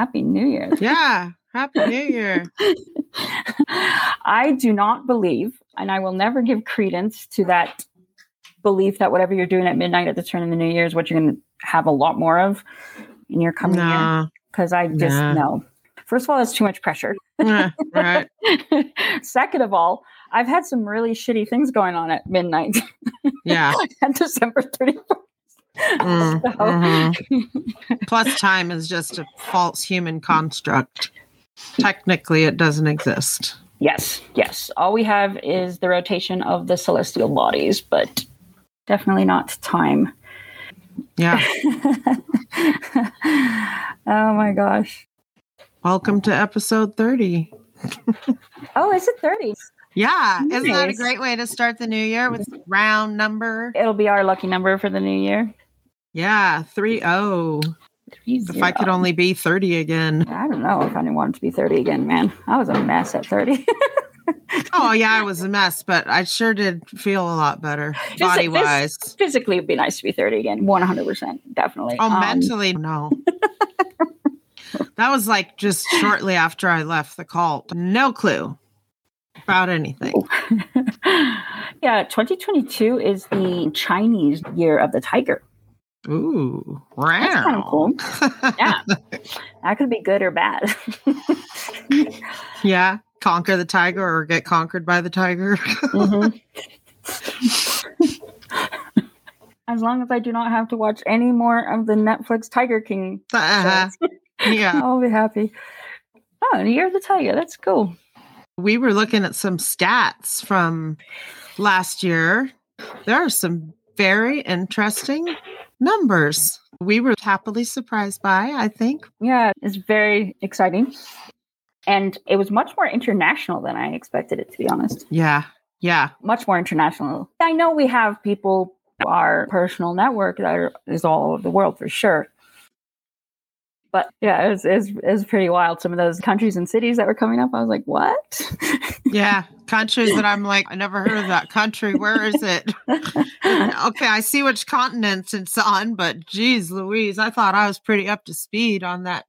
Happy New Year. Yeah. Happy New Year. I do not believe, and I will never give credence to that belief that whatever you're doing at midnight at the turn of the new year is what you're going to have a lot more of in your coming year. Because I just Nah. know. First of all, that's too much pressure. Right. Second of all, I've had some really shitty things going on at midnight Yeah. on December 31st. Mm, So- mhm. Plus, time is just a false human construct. Technically, it doesn't exist. Yes, yes. All we have is the rotation of the celestial bodies, but definitely not time. Yeah. oh my gosh. Welcome to episode 30. Oh, is it 30? Yeah. Isn't that a great way to start the new year with round number? It'll be our lucky number for the new year. Yeah. 3 0. If I could only be 30 again. I don't know if I didn't want to be 30 again, man. I was a mess at 30. Oh, yeah. I was a mess, but I sure did feel a lot better body wise. Physically, it'd be nice to be 30 again. 100%. Definitely. Oh, Um, mentally, no. that was like just shortly after I left the cult. No clue about anything. yeah, 2022 is the Chinese year of the tiger. Ooh, That's kind of cool. Yeah. that could be good or bad. yeah. Conquer the tiger or get conquered by the tiger. Mhm. as long as I do not have to watch any more of the Netflix Tiger King, Uh-huh. Yeah. I'll be happy. Oh, of the tiger. That's cool. We were looking at some stats from last year. There are some very interesting numbers. We were happily surprised by, I think. Yeah, it's very exciting. And it was much more international than I expected it to be honest. Yeah. Yeah. Much more international. I know we have people our personal network that are, is all over the world for sure. But yeah, it was, it, was, it was pretty wild. Some of those countries and cities that were coming up, I was like, what? Yeah. Countries that I'm like, I never heard of that country. Where is it? okay, I see which continents it's on, but geez, Louise, I thought I was pretty up to speed on that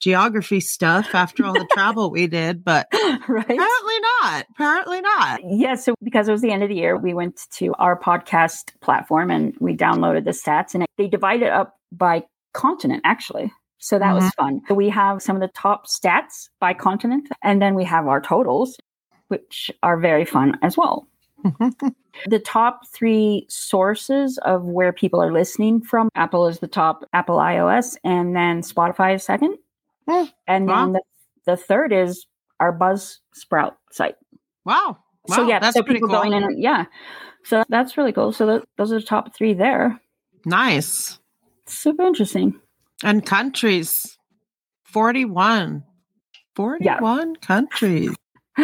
geography stuff after all the travel we did, but right? apparently not. Apparently not. Yeah, so because it was the end of the year, we went to our podcast platform and we downloaded the stats and they divide it up by continent actually. So that was fun. So we have some of the top stats by continent and then we have our totals, which are very fun as well. The top three sources of where people are listening from Apple is the top, Apple iOS, and then Spotify is second. Hmm. And Wow. then the, the third is our Buzzsprout site wow. so yeah, that's so pretty people cool. going in, yeah. So that's really cool. So tho- those are the top three there. Nice. Super interesting. And countries 41. 41 countries.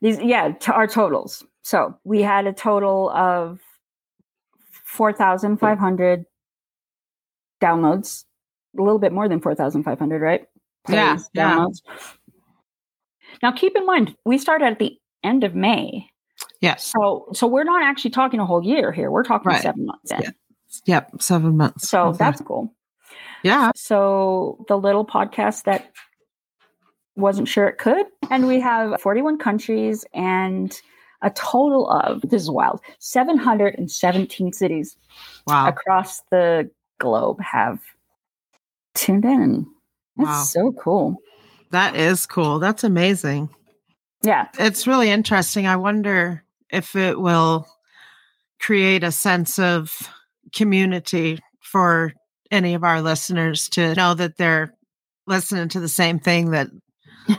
These, yeah, to our totals. So we had a total of four thousand five hundred downloads. A little bit more than four thousand five hundred, right? Yeah, Plays, yeah. Downloads. Now, keep in mind, we started at the end of May, Yes. so so we're not actually talking a whole year here. We're talking Right. seven months in. Yeah. Yep. Seven months. So Okay. that's cool. Yeah. So the little podcast that wasn't sure it could. And we have 41 countries and a total of, this is wild, 717 cities Wow. across the globe have tuned in. That's Wow. so cool. That is cool. That's amazing. Yeah. It's really interesting. I wonder if it will create a sense of community for any of our listeners to know that they're listening to the same thing that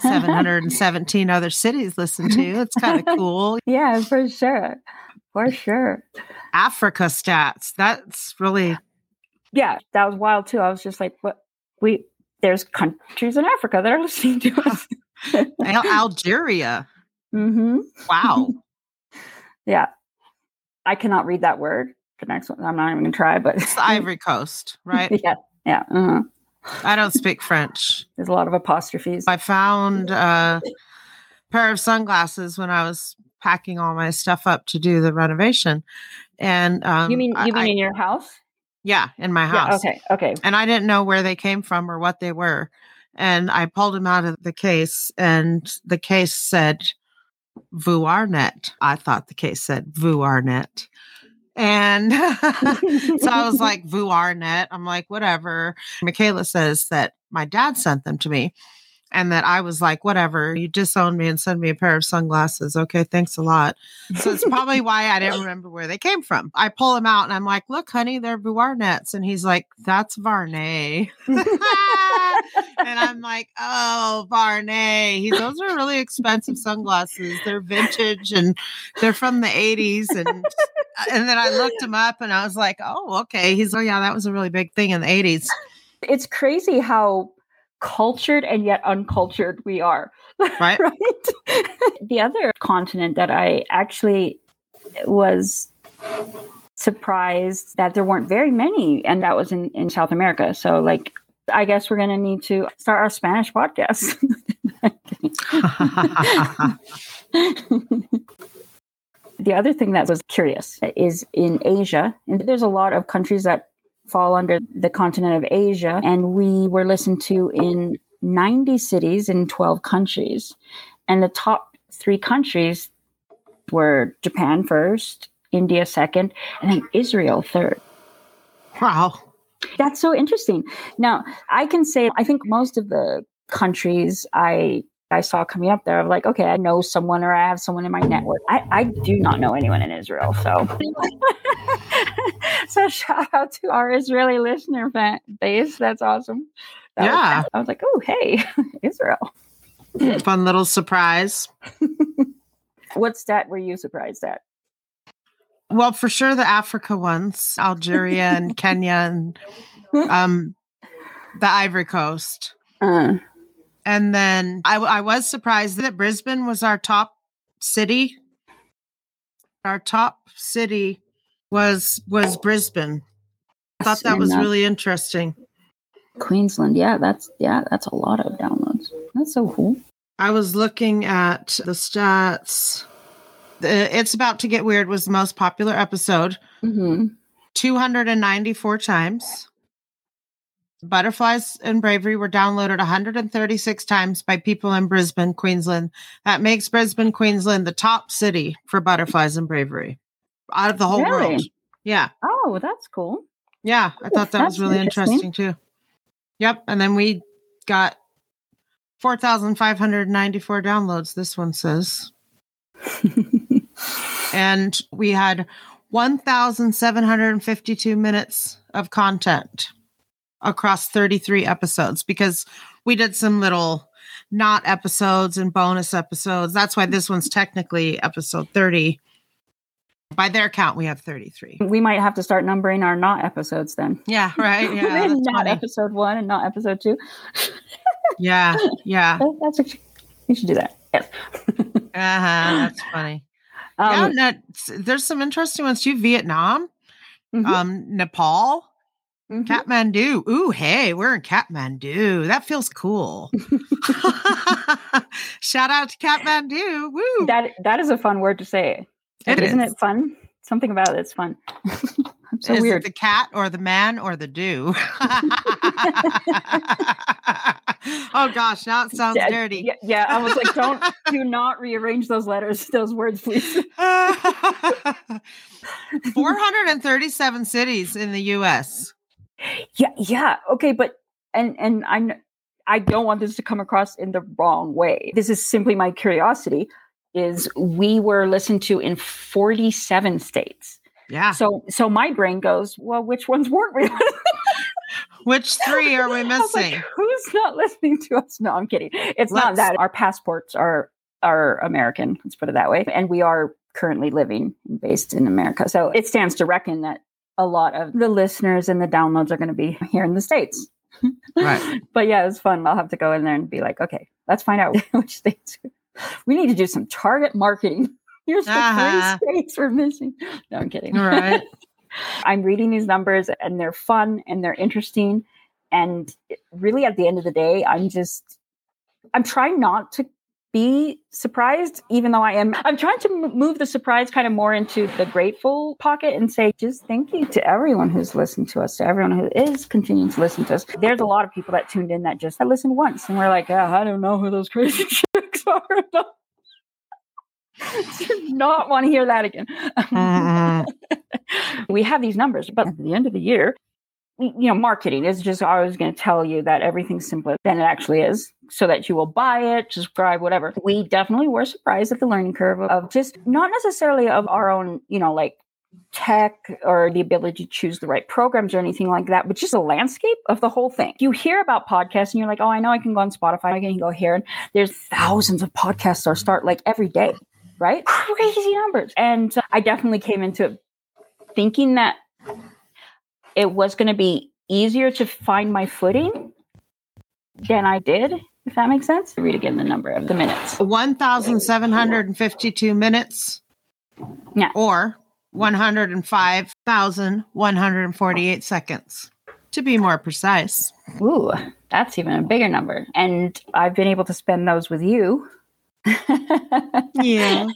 717 other cities listen to. It's kind of cool. yeah, for sure. For sure. Africa stats. That's really Yeah, that was wild too. I was just like, what? We, there's countries in Africa that are listening to us. Al- Algeria. hmm Wow. Yeah. I cannot read that word. The next one, I'm not even to try, but It's the Ivory Coast, right? yeah. Yeah. uh I don't speak French. There's a lot of apostrophes. I found a pair of sunglasses when I was packing all my stuff up to do the renovation. And um, you mean you mean I- in your house? yeah, in my Yeah. house. Okay. Okay. And I didn't know where they came from or what they were. and I pulled them out of the case, and the case said Vuarnet. I thought the case said Vuarnet. And so I was like, Vuarnet. I'm like, whatever. Michaela says that my dad sent them to me and that I was like, whatever, you disowned me and sent me a pair of sunglasses. Okay, thanks a lot. So it's probably why I didn't remember where they came from. I pull him out and I'm like, look, honey, they're Vuarnets. And he's like, that's Varney. and I'm like, oh, Varney. He, those are really expensive sunglasses. They're vintage and they're from the 80s. And and then I looked him up and I was like, oh, okay. He's, oh, yeah, that was a really big thing in the 80s. It's crazy how cultured and yet uncultured we are. Right. right? the other continent that I actually was surprised that there weren't very many, and that was in, in South America. So, like, I guess we're going to need to start our Spanish podcast. the other thing that was curious is in Asia, and there's a lot of countries that fall under the continent of Asia, and we were listened to in 90 cities in 12 countries. And the top three countries were Japan first, India second, and then Israel third. Wow. That's so interesting. Now, I can say I think most of the countries I I saw coming up there, I'm like, okay, I know someone or I have someone in my network. I, I do not know anyone in Israel. So, so shout out to our Israeli listener base. That's awesome. That yeah. Was, I was like, oh, hey, Israel. Fun little surprise. what stat were you surprised at? Well, for sure the Africa ones, Algeria and Kenya and um, the Ivory Coast. Uh. And then I, I was surprised that Brisbane was our top city. Our top city was was Brisbane. I thought that was really interesting. Queensland, yeah, that's yeah, that's a lot of downloads. That's so cool. I was looking at the stats. It's about to get weird was the most popular episode. Mm-hmm. 294 times. Butterflies and Bravery were downloaded 136 times by people in Brisbane, Queensland. That makes Brisbane, Queensland the top city for Butterflies and Bravery out of the whole really? world. Yeah. Oh, that's cool. Yeah, I thought that was really interesting. interesting too. Yep. And then we got 4,594 downloads, this one says. and we had 1,752 minutes of content across 33 episodes because we did some little not episodes and bonus episodes. That's why this one's technically episode 30. By their count, we have 33. We might have to start numbering our not episodes then. Yeah, right. Yeah. not funny. episode one and not episode two. yeah, yeah. That's a, you should do that. Yes. uh-huh. That's funny. Um, yeah, there's some interesting ones too. Vietnam, mm-hmm. um, Nepal, Mm-hmm. Kathmandu. Ooh, hey, we're in Kathmandu. That feels cool. Shout out to Kathmandu. Woo. That that is a fun word to say. It Isn't is. it fun? Something about it's fun. I'm so is weird. the cat or the man or the do? oh gosh, now it sounds yeah, dirty. Yeah, yeah, I was like, don't do not rearrange those letters, those words, please. 437 cities in the US. Yeah, yeah. Okay, but and and I'm I don't want this to come across in the wrong way. This is simply my curiosity is we were listened to in 47 states. Yeah. So so my brain goes, well, which ones weren't we? which three are we missing? Like, Who's not listening to us? No, I'm kidding. It's Let's... not that. Our passports are are American, let's put it that way. And we are currently living based in America. So it stands to reckon that a lot of the listeners and the downloads are going to be here in the States. Right. but yeah, it was fun. I'll have to go in there and be like, okay, let's find out which states. We need to do some target marketing. Here's the uh-huh. three states we're missing. No, I'm kidding. All right. I'm reading these numbers and they're fun and they're interesting. And really, at the end of the day, I'm just, I'm trying not to be surprised, even though I am. I'm trying to move the surprise kind of more into the grateful pocket and say, just thank you to everyone who's listened to us, to everyone who is continuing to listen to us. There's a lot of people that tuned in that just I listened once and we're like, oh, I don't know who those crazy chicks are. Do not want to hear that again. Mm-mm. we have these numbers, but at the end of the year, you know, marketing is just always going to tell you that everything's simpler than it actually is so that you will buy it, subscribe, whatever. We definitely were surprised at the learning curve of just not necessarily of our own, you know, like tech or the ability to choose the right programs or anything like that, but just the landscape of the whole thing. You hear about podcasts and you're like, oh, I know I can go on Spotify, I can go here. And there's thousands of podcasts that start like every day, right? Crazy numbers. And uh, I definitely came into thinking that it was going to be easier to find my footing than I did, if that makes sense. Read again the number of the minutes. 1,752 minutes. Yeah. Or 105,148 seconds, to be more precise. Ooh, that's even a bigger number. And I've been able to spend those with you. Yeah.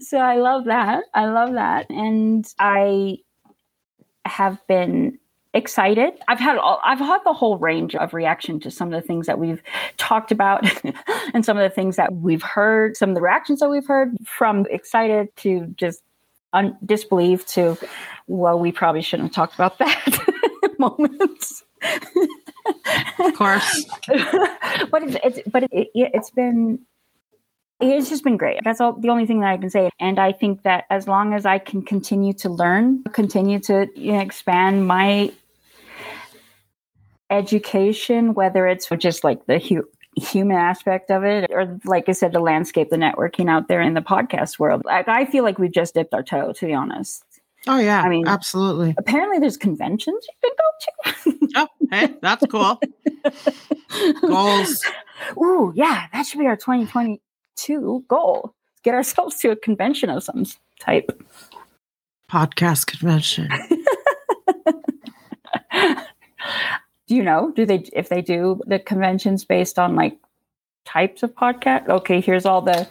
so I love that. I love that. And I have been excited. I've had all, I've had the whole range of reaction to some of the things that we've talked about and some of the things that we've heard, some of the reactions that we've heard from excited to just un- disbelief to well we probably shouldn't have talked about that moments. Of course. but it's, it's but it, it, it's been it's just been great. That's all the only thing that I can say. And I think that as long as I can continue to learn, continue to you know, expand my education, whether it's just like the hu- human aspect of it, or like I said, the landscape, the networking out there in the podcast world. Like I feel like we've just dipped our toe, to be honest. Oh, yeah. I mean- absolutely. Apparently, there's conventions you can go to. Oh, hey, that's cool. Goals. Ooh, yeah, that should be our 2022 goal. Get ourselves to a convention of some type. Podcast convention. do you know? Do they if they do the conventions based on like types of podcast? Okay, here's all the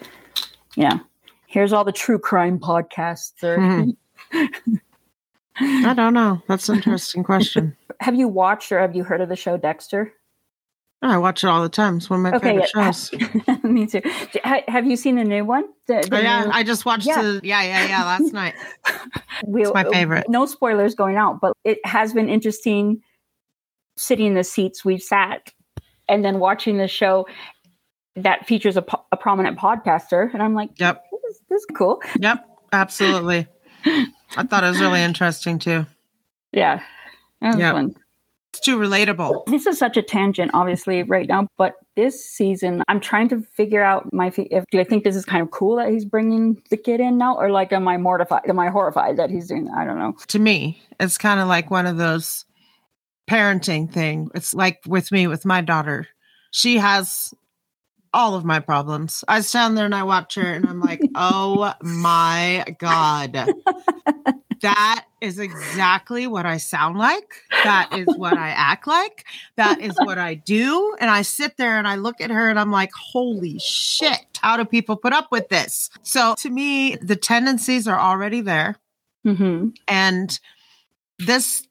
you know, here's all the true crime podcasts or Mhm. I don't know. That's an interesting question. have you watched or have you heard of the show Dexter? Oh, I watch it all the time. It's one of my Okay, favorite yeah. shows. Me too. Have you seen the new one? The, the Oh, yeah, new- I just watched Yeah. the yeah, yeah, yeah last night. we- It's my favorite. No spoilers going out, but it has been interesting sitting in the seats we've sat and then watching the show that features a, po- a prominent podcaster. And I'm like, Yep. this, is- this is cool. Yep. Absolutely. I thought it was really interesting too. Yeah. That was Yeah. fun. It's too relatable. This is such a tangent, obviously, right now. But this season, I'm trying to figure out my if do I think this is kind of cool that he's bringing the kid in now, or like am I mortified? Am I horrified that he's doing that? I don't know. To me, it's kind of like one of those parenting thing. It's like with me with my daughter. She has all of my problems. I stand there and I watch her and I'm like, "Oh my god." That is exactly what I sound like. That is what I act like. That is what I do. And I sit there and I look at her and I'm like, holy shit, how do people put up with this? So to me, the tendencies are already there. hmm And this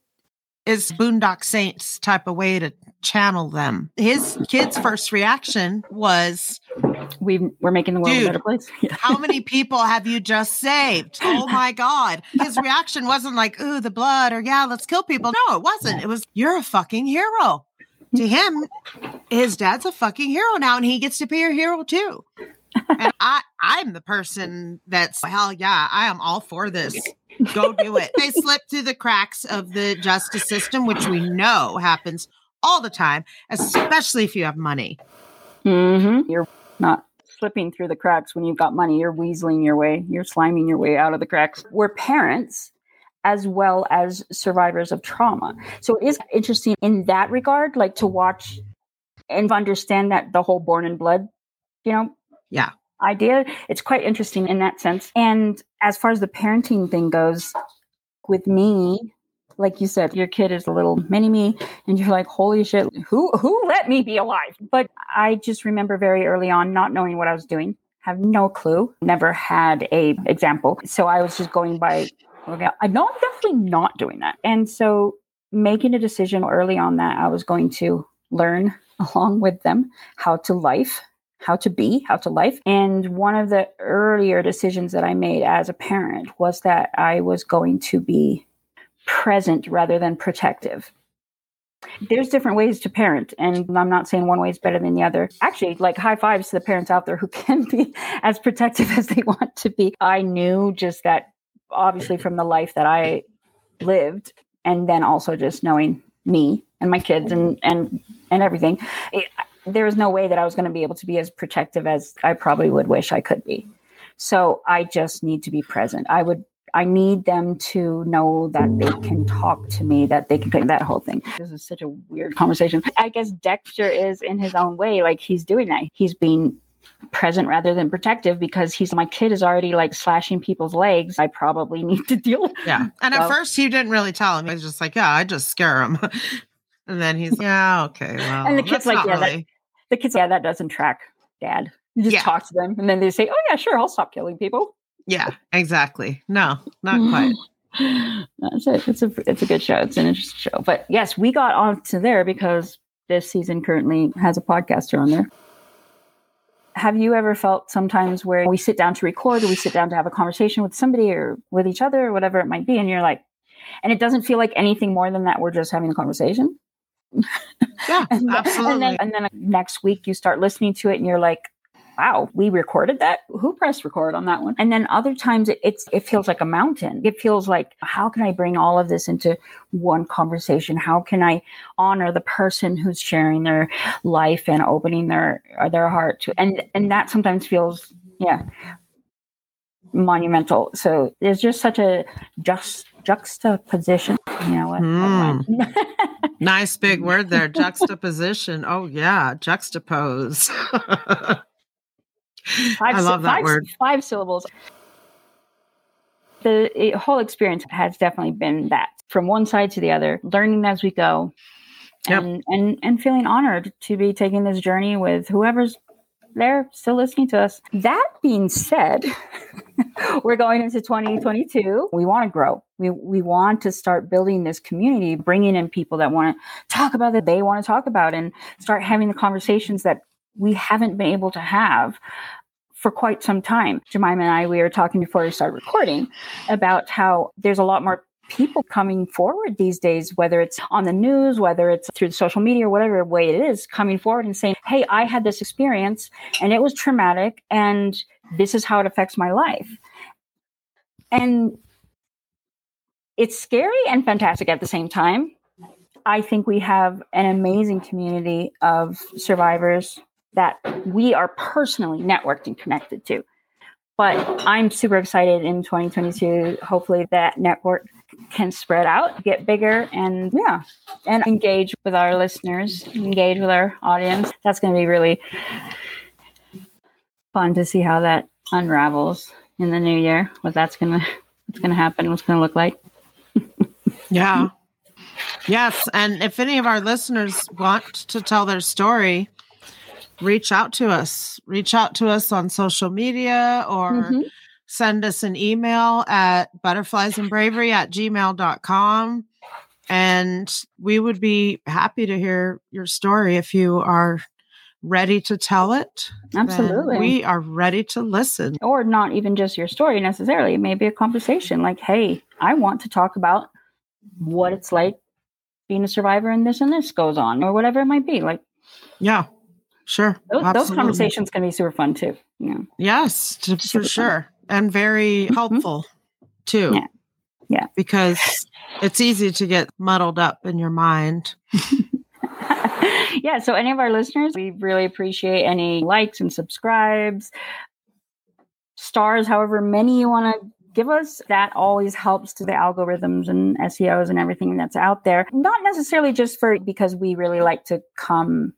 is Boondock Saints type of way to channel them. His kid's first reaction was, We we're making the world Dude. a better place. Yeah. How many people have you just saved? Oh my God. His reaction wasn't like, ooh, the blood, or yeah, let's kill people. No, it wasn't. It was, you're a fucking hero. To him, his dad's a fucking hero now, and he gets to be a hero too. And I, I'm the person that's hell yeah, I am all for this. Go do it. They slip through the cracks of the justice system, which we know happens all the time, especially if you have money. hmm You're not slipping through the cracks when you've got money. You're weaseling your way. You're sliming your way out of the cracks. We're parents as well as survivors of trauma. So it is interesting in that regard, like to watch and understand that the whole born in blood, you know, Yeah. idea. It's quite interesting in that sense. And as far as the parenting thing goes, with me, like you said, your kid is a little mini me, and you're like, holy shit, who who let me be alive? But I just remember very early on not knowing what I was doing, have no clue, never had a example. So I was just going by okay, I know I'm definitely not doing that. And so making a decision early on that I was going to learn along with them how to life how to be, how to life. And one of the earlier decisions that I made as a parent was that I was going to be present rather than protective. There's different ways to parent, and I'm not saying one way is better than the other. Actually, like high fives to the parents out there who can be as protective as they want to be. I knew just that, obviously, from the life that I lived, and then also just knowing me and my kids and and and everything. It, there was no way that I was going to be able to be as protective as I probably would wish I could be. So I just need to be present. I would I need them to know that they can talk to me, that they can that whole thing. This is such a weird conversation. I guess Dexter is in his own way, like he's doing that. He's being present rather than protective because he's my kid is already like slashing people's legs. I probably need to deal with Yeah. And so, at first he didn't really tell him. He was just like, Yeah, I just scare him. and then he's, Yeah, okay. Well, and the kid's like, Yeah, really. that, the kids, yeah, that doesn't track, Dad. You just yeah. talk to them, and then they say, "Oh yeah, sure, I'll stop killing people." Yeah, exactly. No, not quite. That's it. It's a it's a good show. It's an interesting show. But yes, we got onto there because this season currently has a podcaster on there. Have you ever felt sometimes where we sit down to record or we sit down to have a conversation with somebody or with each other or whatever it might be, and you're like, and it doesn't feel like anything more than that we're just having a conversation? Yeah, and, absolutely. And then, and then next week you start listening to it and you're like, wow, we recorded that. Who pressed record on that one? And then other times it, it's it feels like a mountain. It feels like how can I bring all of this into one conversation? How can I honor the person who's sharing their life and opening their their heart to? And and that sometimes feels yeah monumental. So there's just such a just juxtaposition. You know what? Mm. nice big word there, juxtaposition. Oh yeah, juxtapose. five, I love that five, word. Five syllables. The eh, whole experience has definitely been that from one side to the other, learning as we go, and and and feeling honored to be taking this journey with whoever's there still listening to us. That being said, we're going into 2022. We want to grow. We, we want to start building this community, bringing in people that want to talk about that they want to talk about and start having the conversations that we haven't been able to have for quite some time. Jemima and I, we were talking before we started recording about how there's a lot more people coming forward these days, whether it's on the news, whether it's through social media, or whatever way it is, coming forward and saying, Hey, I had this experience and it was traumatic and this is how it affects my life. And it's scary and fantastic at the same time. I think we have an amazing community of survivors that we are personally networked and connected to. But I'm super excited in 2022. Hopefully, that network can spread out, get bigger, and yeah, and engage with our listeners, engage with our audience. That's going to be really fun to see how that unravels in the new year. What that's going to what's to happen, what's going to look like. yeah. Yes, and if any of our listeners want to tell their story, reach out to us. Reach out to us on social media or mm-hmm send us an email at butterfliesandbravery at gmail.com. And we would be happy to hear your story if you are ready to tell it. Absolutely. We are ready to listen. Or not even just your story necessarily. It may be a conversation like, hey, I want to talk about what it's like being a survivor and this and this goes on, or whatever it might be. Like, yeah, sure. Those, those conversations can be super fun too. Yeah. Yes, to, for sure. Fun and very mm-hmm. helpful too. Yeah. Yeah. Because it's easy to get muddled up in your mind. yeah. So, any of our listeners, we really appreciate any likes and subscribes, stars, however many you want to give us. That always helps to the algorithms and SEOs and everything that's out there. Not necessarily just for because we really like to come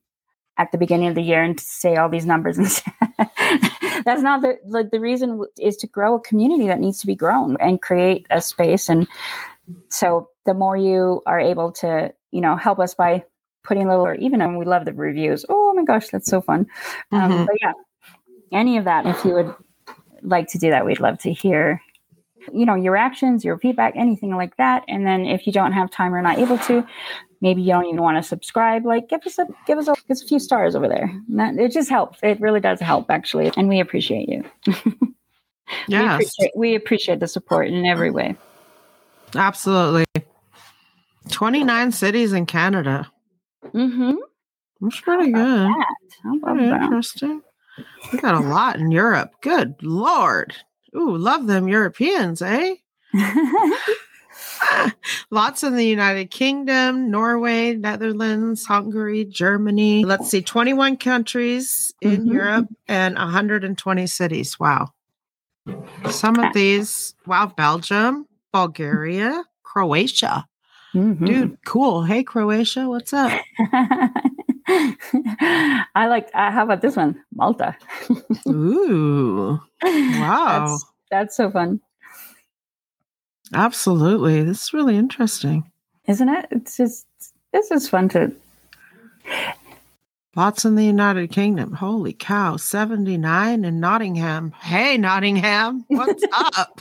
at the beginning of the year and say all these numbers and that's not the like the reason is to grow a community that needs to be grown and create a space and so the more you are able to, you know, help us by putting a little, or even, and we love the reviews. Oh my gosh, that's so fun. Um, Mhm. but yeah, any of that, if you would like to do that, we'd love to hear, you know, your actions, your feedback, anything like that. And then if you don't have time or not able to, maybe you don't even want to subscribe, like give us a give us a, give us a few stars over there. That, it just helps. It really does help actually, and we appreciate you. We appreciate, we appreciate the support in every way. absolutely. 29 cities in Canada. Mm-hmm. That's pretty good. How about Pretty that? interesting. We got a lot in Europe. Good Lord. Ooh, love them Europeans, eh? Lots in the United Kingdom, Norway, Netherlands, Hungary, Germany. Let's see, 21 countries in Mhm. Europe and 120 cities. Wow. Some of these, wow, Belgium, Bulgaria, Croatia. Mhm. Dude, cool. Hey, Croatia, what's up? I like. Uh, how about this one, Malta? Ooh, wow. that's, that's so fun, Absolutely. This is really interesting. isn't it? It's just this is fun to. Lots in the United Kingdom. Holy cow. 79 in Nottingham. Hey, Nottingham. What's up?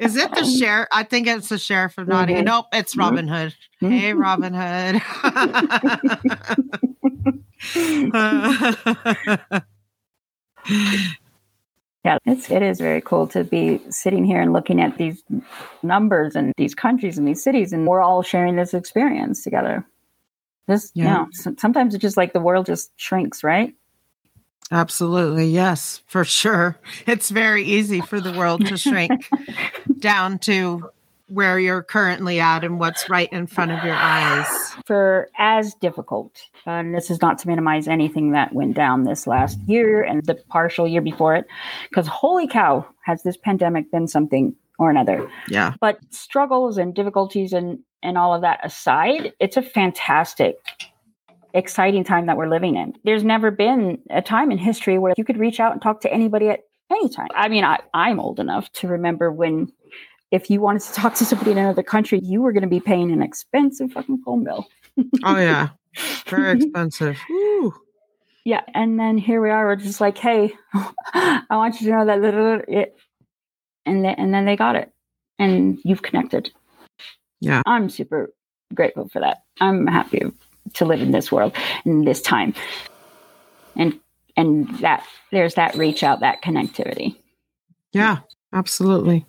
Is it the sheriff? I think it's the sheriff of Nottingham. Mhm. Nope, it's Mhm. Robin Hood. Hey, Robin Hood. Yeah, it's it is very cool to be sitting here and looking at these numbers and these countries and these cities, and we're all sharing this experience together. This, you Yeah. know, sometimes it's just like the world just shrinks, right? Absolutely. Yes, for sure. It's very easy for the world to shrink down to where you're currently at and what's right in front of your eyes. for as difficult. And this is not to minimize anything that went down this last year and the partial year before it, because holy cow, has this pandemic been something or another. Yeah. But struggles and difficulties and and all of that aside, it's a fantastic, exciting time that we're living in. There's never been a time in history where you could reach out and talk to anybody at any time. I mean, I, I'm old enough to remember when. If you wanted to talk to somebody in another country, you were going to be paying an expensive fucking phone bill. Oh, yeah. Very expensive. Ooh. Yeah, and then here we are. We're just like, hey, I want you to know that little it, and then and then they got it, and you've connected. Yeah. I'm super grateful for that. I'm happy to live in this world in this time, and and that there's that reach out, that connectivity. Yeah, absolutely.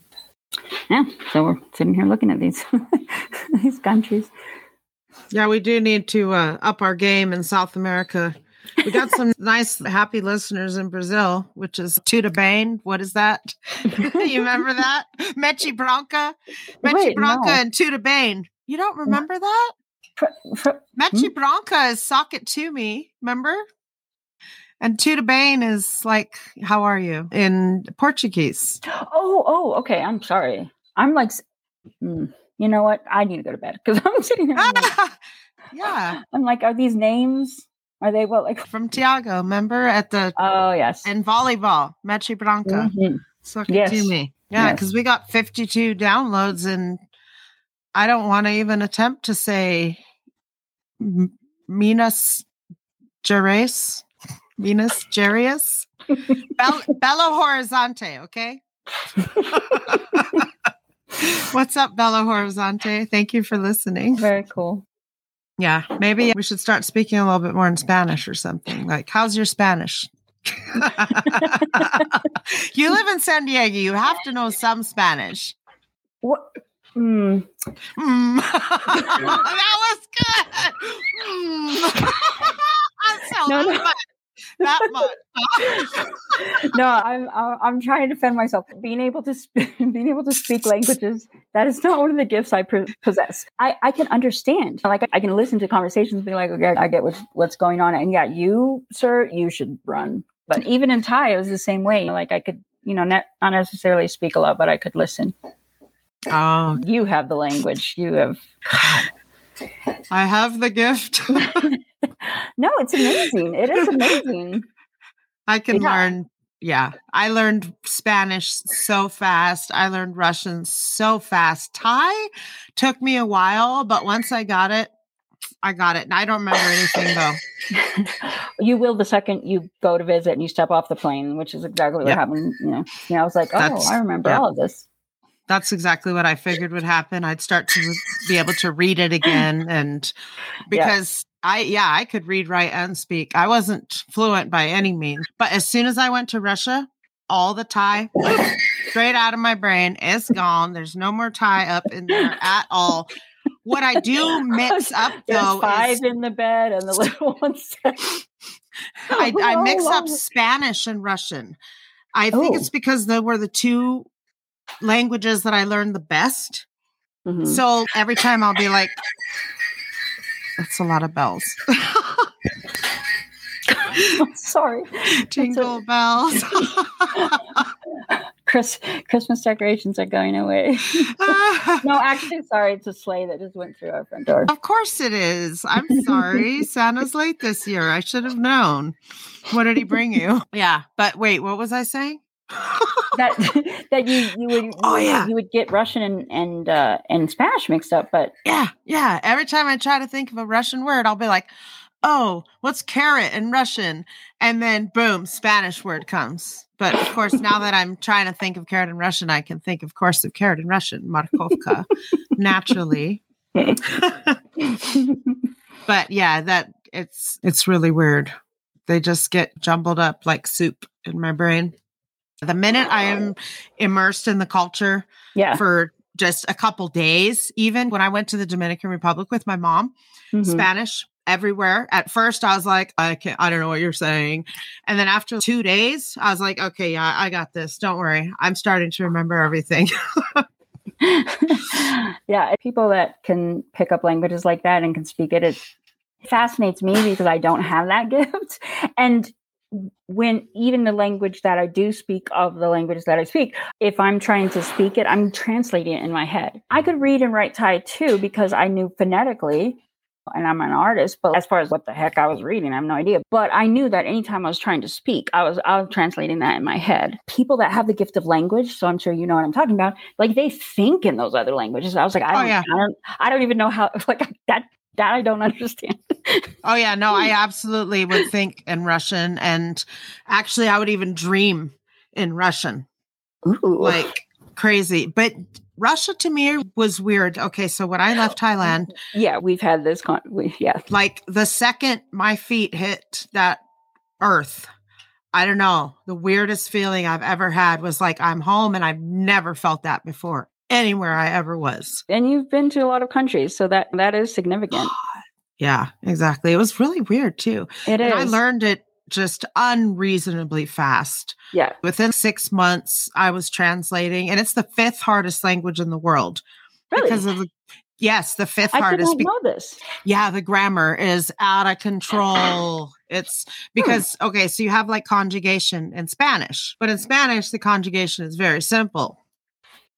Yeah, so we're sitting here looking at these these countries. Yeah, we do need to uh, up our game in South America. We got some nice, happy listeners in Brazil, which is Tuda Bain. What is that? you remember that? Mechi Branca? Mechi Wait, Branca no. and Tuda Bain. You don't remember that? Fr- Mechi Branca is sock it to me, remember? And Tuda Bain is like, how are you in Portuguese? Oh, oh, okay. I'm sorry. I'm like, hmm, you know what? I need to go to bed because I'm sitting here. I'm like, yeah, I'm like, are these names? Are they what like? from Tiago, remember at the Oh yes. and volleyball, Mechi Branca. Mhm. Suck Yes. to me. Yeah, Yes. because we got 52 downloads and I don't want to even attempt to say M- Minas Gerais. Minas Gerais. Bel- Belo Horizonte, okay? What's up, Belo Horizonte? Thank you for listening. Very cool. Yeah, maybe we should start speaking a little bit more in Spanish or something. Like, how's your Spanish? you live in San Diego. You have to know some Spanish. What? Hmm. Mm. that was good. Mm. That's No, no. That much. no, I'm I'm trying to defend myself. Being able to sp- being able to speak languages that is not one of the gifts I pr- possess. I I can understand. Like I can listen to conversations, and be like, okay, I get what's what's going on, and yeah, you sir, you should run. But even in Thai, it was the same way. Like I could, you know, not not necessarily speak a lot, but I could listen. oh, You have the language. You have. I have the gift. No, it's amazing. It is amazing. I can Yeah. learn yeah, I learned Spanish so fast. I learned Russian so fast. Thai took me a while, but once I got it, I got it. And I don't remember anything though. you will the second you go to visit and you step off the plane, which is exactly what Yep. happened. You know, you know, I was like, oh, That's- I remember yeah. all of this. That's exactly what I figured would happen. I'd start to be able to read it again. And because I, yeah, I could read, write, and speak. I wasn't fluent by any means. But as soon as I went to Russia, all the Thai straight out of my brain is gone. There's no more Thai up in there at all. What I do mix up There's though five is in the bed and the little ones. I, I mix up. Spanish and Russian. I think Oh. it's because they were the two languages that I learned the best. Mhm. So every time I'll be like, that's a lot of bells. Sorry, Jingle bells. Chris, Christmas decorations are going away. no, actually, sorry, it's a sleigh that just went through our front door. of course it is. I'm sorry. Santa's late this year. I should have known. What did he bring you? Yeah. But wait, what was I saying? That that you you would you, Oh, yeah. you would get Russian and and uh, and Spanish mixed up, but Yeah, yeah. Every time I try to think of a Russian word, I'll be like, oh, what's carrot in Russian? And then boom, Spanish word comes. But of course, now that I'm trying to think of carrot in Russian, I can think, of course, of carrot in Russian, Markovka, naturally. But yeah, that it's it's really weird. They just get jumbled up like soup in my brain. The minute I am immersed in the culture, yeah. for just a couple days even when i went to the dominican republic with my mom Mhm. spanish everywhere at first i was like i can't i don't know what you're saying and then after two days i was like okay yeah i got this don't worry i'm starting to remember everything yeah, people that can pick up languages like that and can speak it, it fascinates me because I don't have that gift. And when even the language that I do speak of the language that I speak, if I'm trying to speak it, I'm translating it in my head. I could read and write Thai too because I knew phonetically and I'm an artist, but as far as what the heck I was reading, I have no idea. But I knew that anytime I was trying to speak, I was I was translating that in my head. People that have the gift of language, so I'm sure you know what I'm talking about, like they think in those other languages. I was like, I Oh, don't, yeah. I don't, I don't even know how. Like that, that I don't understand. oh yeah no i absolutely would think in russian and actually i would even dream in russian Ooh. like crazy but russia to me was weird okay so when i left thailand yeah, we've had this. Con- we, yeah, like the second my feet hit that earth i don't know the weirdest feeling i've ever had was like i'm home and i've never felt that before anywhere i ever was and you've been to a lot of countries, so that that is significant. yeah exactly it was really weird too It is. and i learned it just unreasonably fast Yeah. within six months i was translating and it's the fifth hardest language in the world Really? because of the yes the fifth I hardest be- know this. Yeah, the grammar is out of control. It's hmm. because, okay, so you have like conjugation in Spanish, but in Spanish, the conjugation is very simple.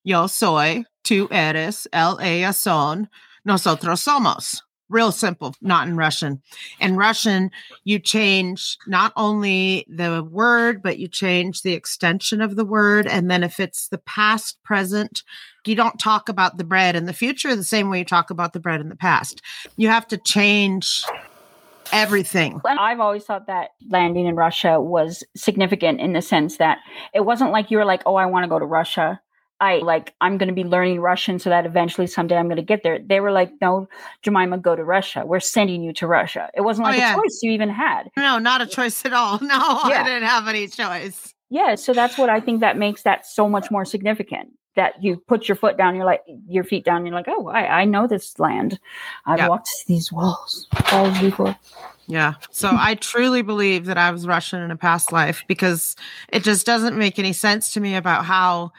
Yo soy, tú eres, él, son, nosotros somos. Real simple, not in Russian. In Russian, you change not only the word, but you change the extension of the word. And then if it's the past, present, you don't talk about the bread in the future the same way you talk about the bread in the past. You have to change everything. I've always thought that landing in Russia was significant in the sense that it wasn't like you were like, oh, I want to go to Russia. I like, I'm going to be learning Russian so that eventually someday I'm going to get there. They were like, no, Jemima, go to Russia. We're sending you to Russia. It wasn't Oh, like yeah. a choice you even had. No, not a choice at all. No, Yeah. I didn't have any choice. Yeah. So that's what I think that makes that so much more significant. That you put your foot down, you're like, your feet down, you're like, oh, I, I know this land. I've Yeah. walked these walls, walls before. Yeah. So I truly believe that I was Russian in a past life because it just doesn't make any sense to me about how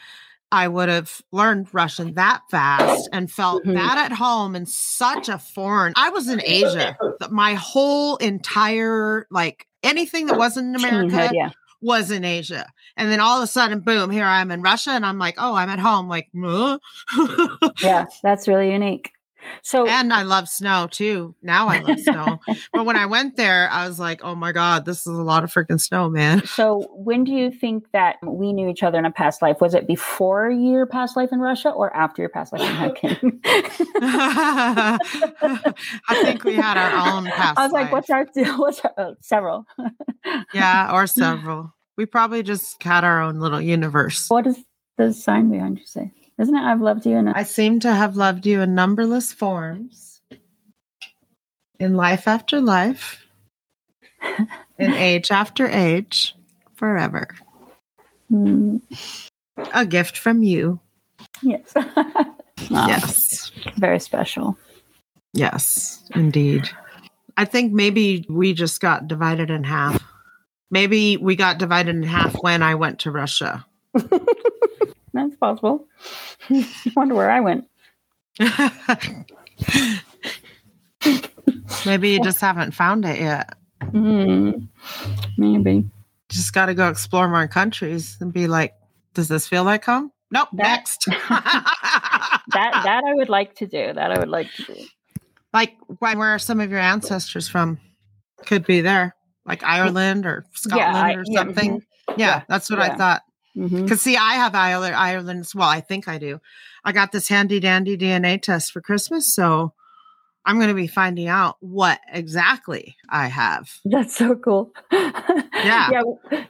I would have learned Russian that fast and felt Mhm. that at home in such a foreign. I was in Asia. My whole entire like anything that wasn't in America yeah. was in Asia. And then all of a sudden, boom, here I am in Russia and I'm like, oh, I'm at home. Like? Yeah. That's really unique. So and I love snow too. Now I love snow. but when I went there, I was like, oh my God, this is a lot of freaking snow, man. So when do you think that we knew each other in a past life? Was it before your past life in Russia or after your past life in Hurricane? I think we had our own past. I was like, life. what's our deal? what's our oh, several? yeah, or several. We probably just had our own little universe. What does the sign behind you say? Isn't it I've loved you and I seem to have loved you in numberless forms, in life after life, in age after age, forever. Mm, A gift from you. yes. Yes. Very special. Yes, indeed. I think maybe we just got divided in half. Maybe we got divided in half when I went to Russia. That's possible. Wonder where I went. maybe you just haven't found it yet. Mm, maybe. Just got to go explore more countries and be like, does this feel like home? Nope, That- next. That that I would like to do. That I would like to do. like, why, where are some of your ancestors from? Could be there, like Ireland or Scotland I- or yeah, something. Yeah, Yeah, that's what yeah. I thought. Mhm. Because see, I have Ireland, Ireland as well. I think I do. I got this handy dandy DNA test for Christmas, so I'm going to be finding out what exactly I have. That's so cool. Yeah. yeah,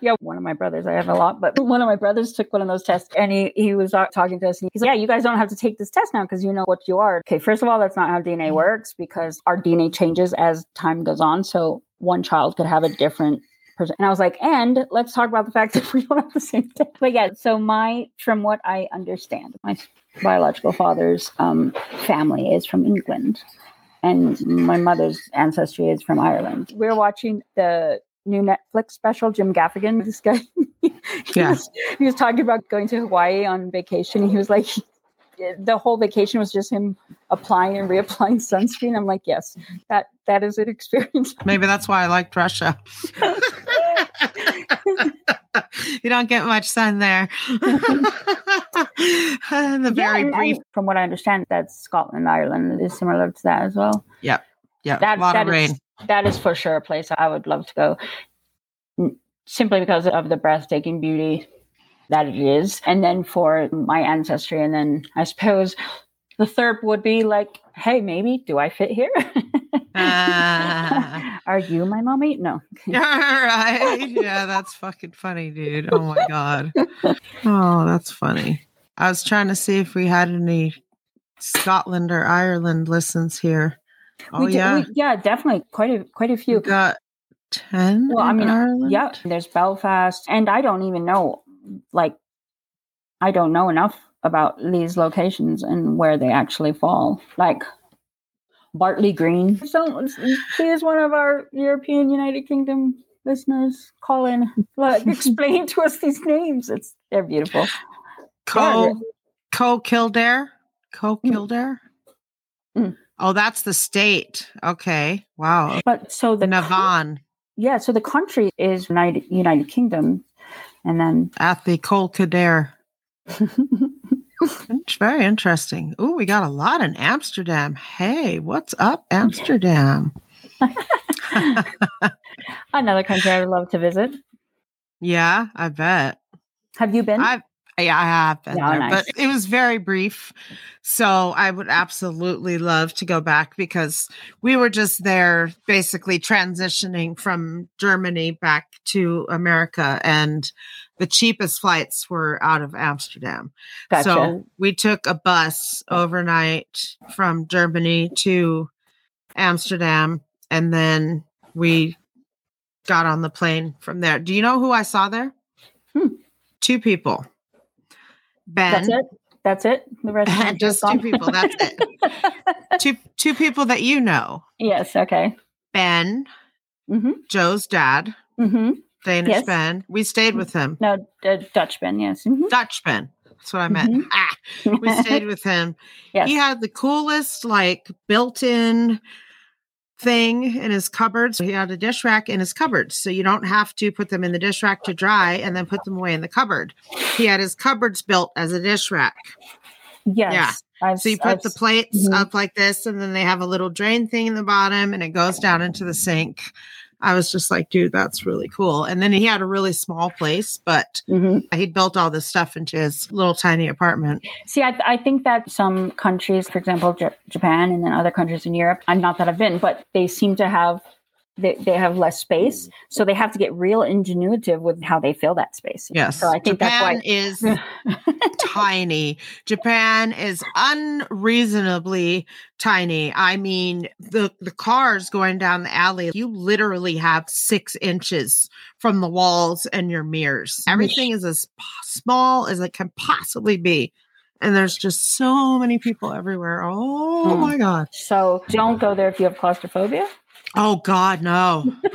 yeah. One of my brothers, I have a lot, but one of my brothers took one of those tests, and he he was uh, talking to us, and he's like, "Yeah, you guys don't have to take this test now because you know what you are." Okay, first of all, that's not how DNA works because our DNA changes as time goes on. So one child could have a different person, and I was like, "And let's talk about the fact that we don't have the same test." But yeah, so my, from what I understand, my biological father's um, family is from England and my mother's ancestry is from Ireland. We're watching the new Netflix special, Jim Gaffigan. This guy, he, Yeah. was, he was talking about going to Hawaii on vacation. He was like, the whole vacation was just him applying and reapplying sunscreen. I'm like, yes, that that is an experience. Maybe that's why I liked Russia. you don't get much sun there. the very and- brief, from what I understand, that Scotland, Ireland is similar to that as well. yeah, that, a lot that of is- rain. that is for sure a place I would love to go, simply because of the breathtaking beauty that it is, and then for my ancestry, and then I suppose the third would be like, hey, maybe do I fit here? Ah. Are you my mommy? No. all right. Yeah, that's fucking funny, dude. Oh my god. Oh, that's funny. I was trying to see if we had any Scotland or Ireland listens here. Oh we do- yeah, we- yeah, definitely quite a quite a few. got ten. Well, I mean, Ireland? Yeah, there's Belfast, and I don't even know, like, I don't know enough about these locations and where they actually fall. Like Bartley Green. So please, one of our European United Kingdom listeners, call in, like, explain to us these names. It's they're beautiful. Co Co Kildare. Co Mm. Kildare. Mm. Oh, that's the state. Okay. Wow. But so the coun- Navan yeah, so the country is United United Kingdom, and then at the Col Kildare. It's very interesting. Oh, we got a lot in Amsterdam. Hey, what's up, Amsterdam? another country I would love to visit. yeah, I bet. Have you been? I've yeah, I have been Yeah, there, nice. but it was very brief. So I would absolutely love to go back because we were just there basically transitioning from Germany back to America and the cheapest flights were out of Amsterdam. gotcha. So we took a bus overnight from Germany to Amsterdam and then we got on the plane from there. Do you know who I saw there? Hmm. Two people. Ben. That's it. That's it. The rest Just two people. That's it. Two two people that you know. yes. Okay. Ben, Mm-hmm. Joe's dad, Mm-hmm. Danish Yes. Ben. We stayed with him. No, uh, Dutchman. Yes. Mhm. Dutch Ben. That's what I meant. Mhm. Ah, we stayed with him. yes. He had the coolest, like, built-in thing in his cupboards. He had a dish rack in his cupboard, so you don't have to put them in the dish rack to dry and then put them away in the cupboard. He had his cupboards built as a dish rack. yes. yeah. I've, So you put I've- the plates Mhm. up like this, and then they have a little drain thing in the bottom, and it goes down into the sink. I was just like, dude, that's really cool. And then he had a really small place, but Mhm. he built all this stuff into his little tiny apartment. See, I, I think that some countries, for example, J- Japan and then other countries in Europe, I'm not that I've been, but they seem to have they, they have less space, so they have to get real ingenuitive with how they fill that space. Yes. So I think Japan that's is why. tiny. Japan is unreasonably tiny. I mean, the the cars going down the alley, you literally have six inches from the walls and your mirrors. Everything is as p- small as it can possibly be. And there's just so many people everywhere. Oh Hmm. my God. so don't go there if you have claustrophobia. Oh God, no.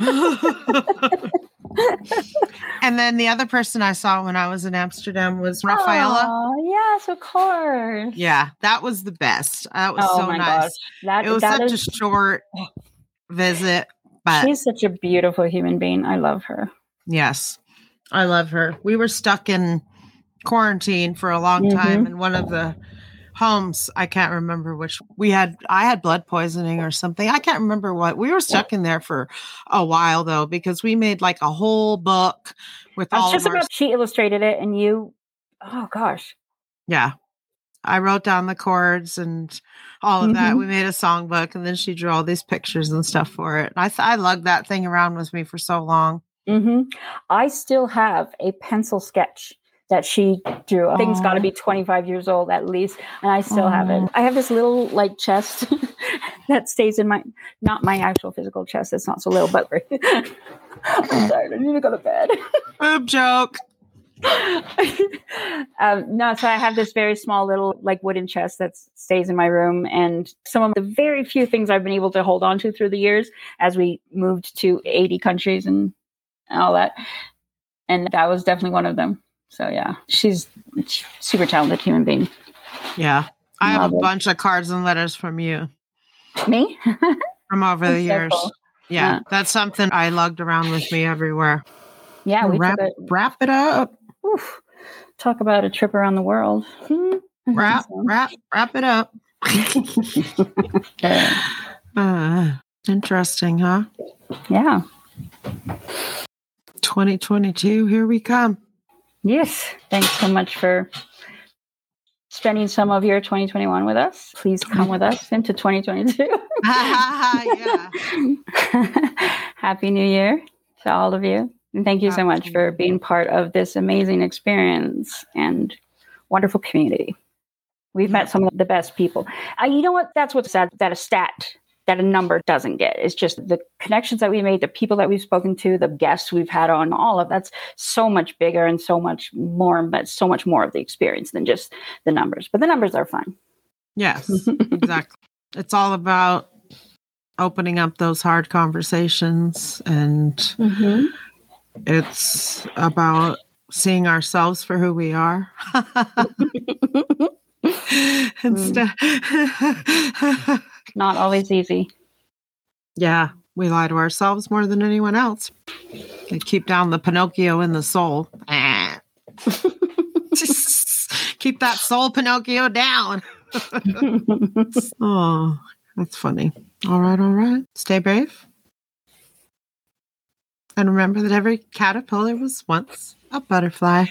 and then the other person I saw when I was in Amsterdam was Rafaela. Oh, yes, of course. Yeah, that was the best. That was oh so nice. that, It was that such is- a short visit, but she's such a beautiful human being. I love her. yes, I love her. We were stuck in quarantine for a long time Mhm. in one of the homes. I can't remember which we had. I had blood poisoning or something. I can't remember what. We were stuck in there for a while though because we made like a whole book with I was all just of our. She illustrated it, and you. Oh gosh. Yeah. I wrote down the chords and all of that. Mhm. We made a songbook and then she drew all these pictures and stuff for it. I I lugged that thing around with me for so long. hmm I still have a pencil sketch that she drew. I think it's got to be 25 years old at least, and I still have it. I have this little like chest that stays in my, not my actual physical chest. It's not so little, but I'm sorry. I need to go to bed. Boob joke. um, no, so I have this very small little like wooden chest that stays in my room, and some of the very few things I've been able to hold on to through the years as we moved to 80 countries and all that, and that was definitely one of them. So yeah, she's a super talented human being. Yeah. I have a it. bunch of cards and letters from you Me? from over the so years. cool. Yeah, Yeah. That's something I lugged around with me everywhere. yeah, we wrap, a wrap it up. oof, talk about a trip around the world. Hmm. Wrap, wrap, wrap it up. Uh, interesting, huh? yeah. 2022, here we come. Yes. Thanks so much for spending some of your 2021 with us. Please come with us into 2022. yeah. Happy New Year to all of you. And thank you so much for being part of this amazing experience and wonderful community. We've met some of the best people. Uh, you know what? That's what's sad that a stat, that a number doesn't get. It's just the connections that we made, the people that we've spoken to, the guests we've had on, all of that's so much bigger and so much more, but so much more of the experience than just the numbers. But the numbers are fun. Yes, exactly. It's all about opening up those hard conversations and mm-hmm. it's about seeing ourselves for who we are. Instead, mm. Not always easy. yeah, we lie to ourselves more than anyone else. They keep down the Pinocchio in the soul. Ah. keep that soul Pinocchio down. Oh, that's funny. All right, all right. Stay brave. And remember that every caterpillar was once a butterfly.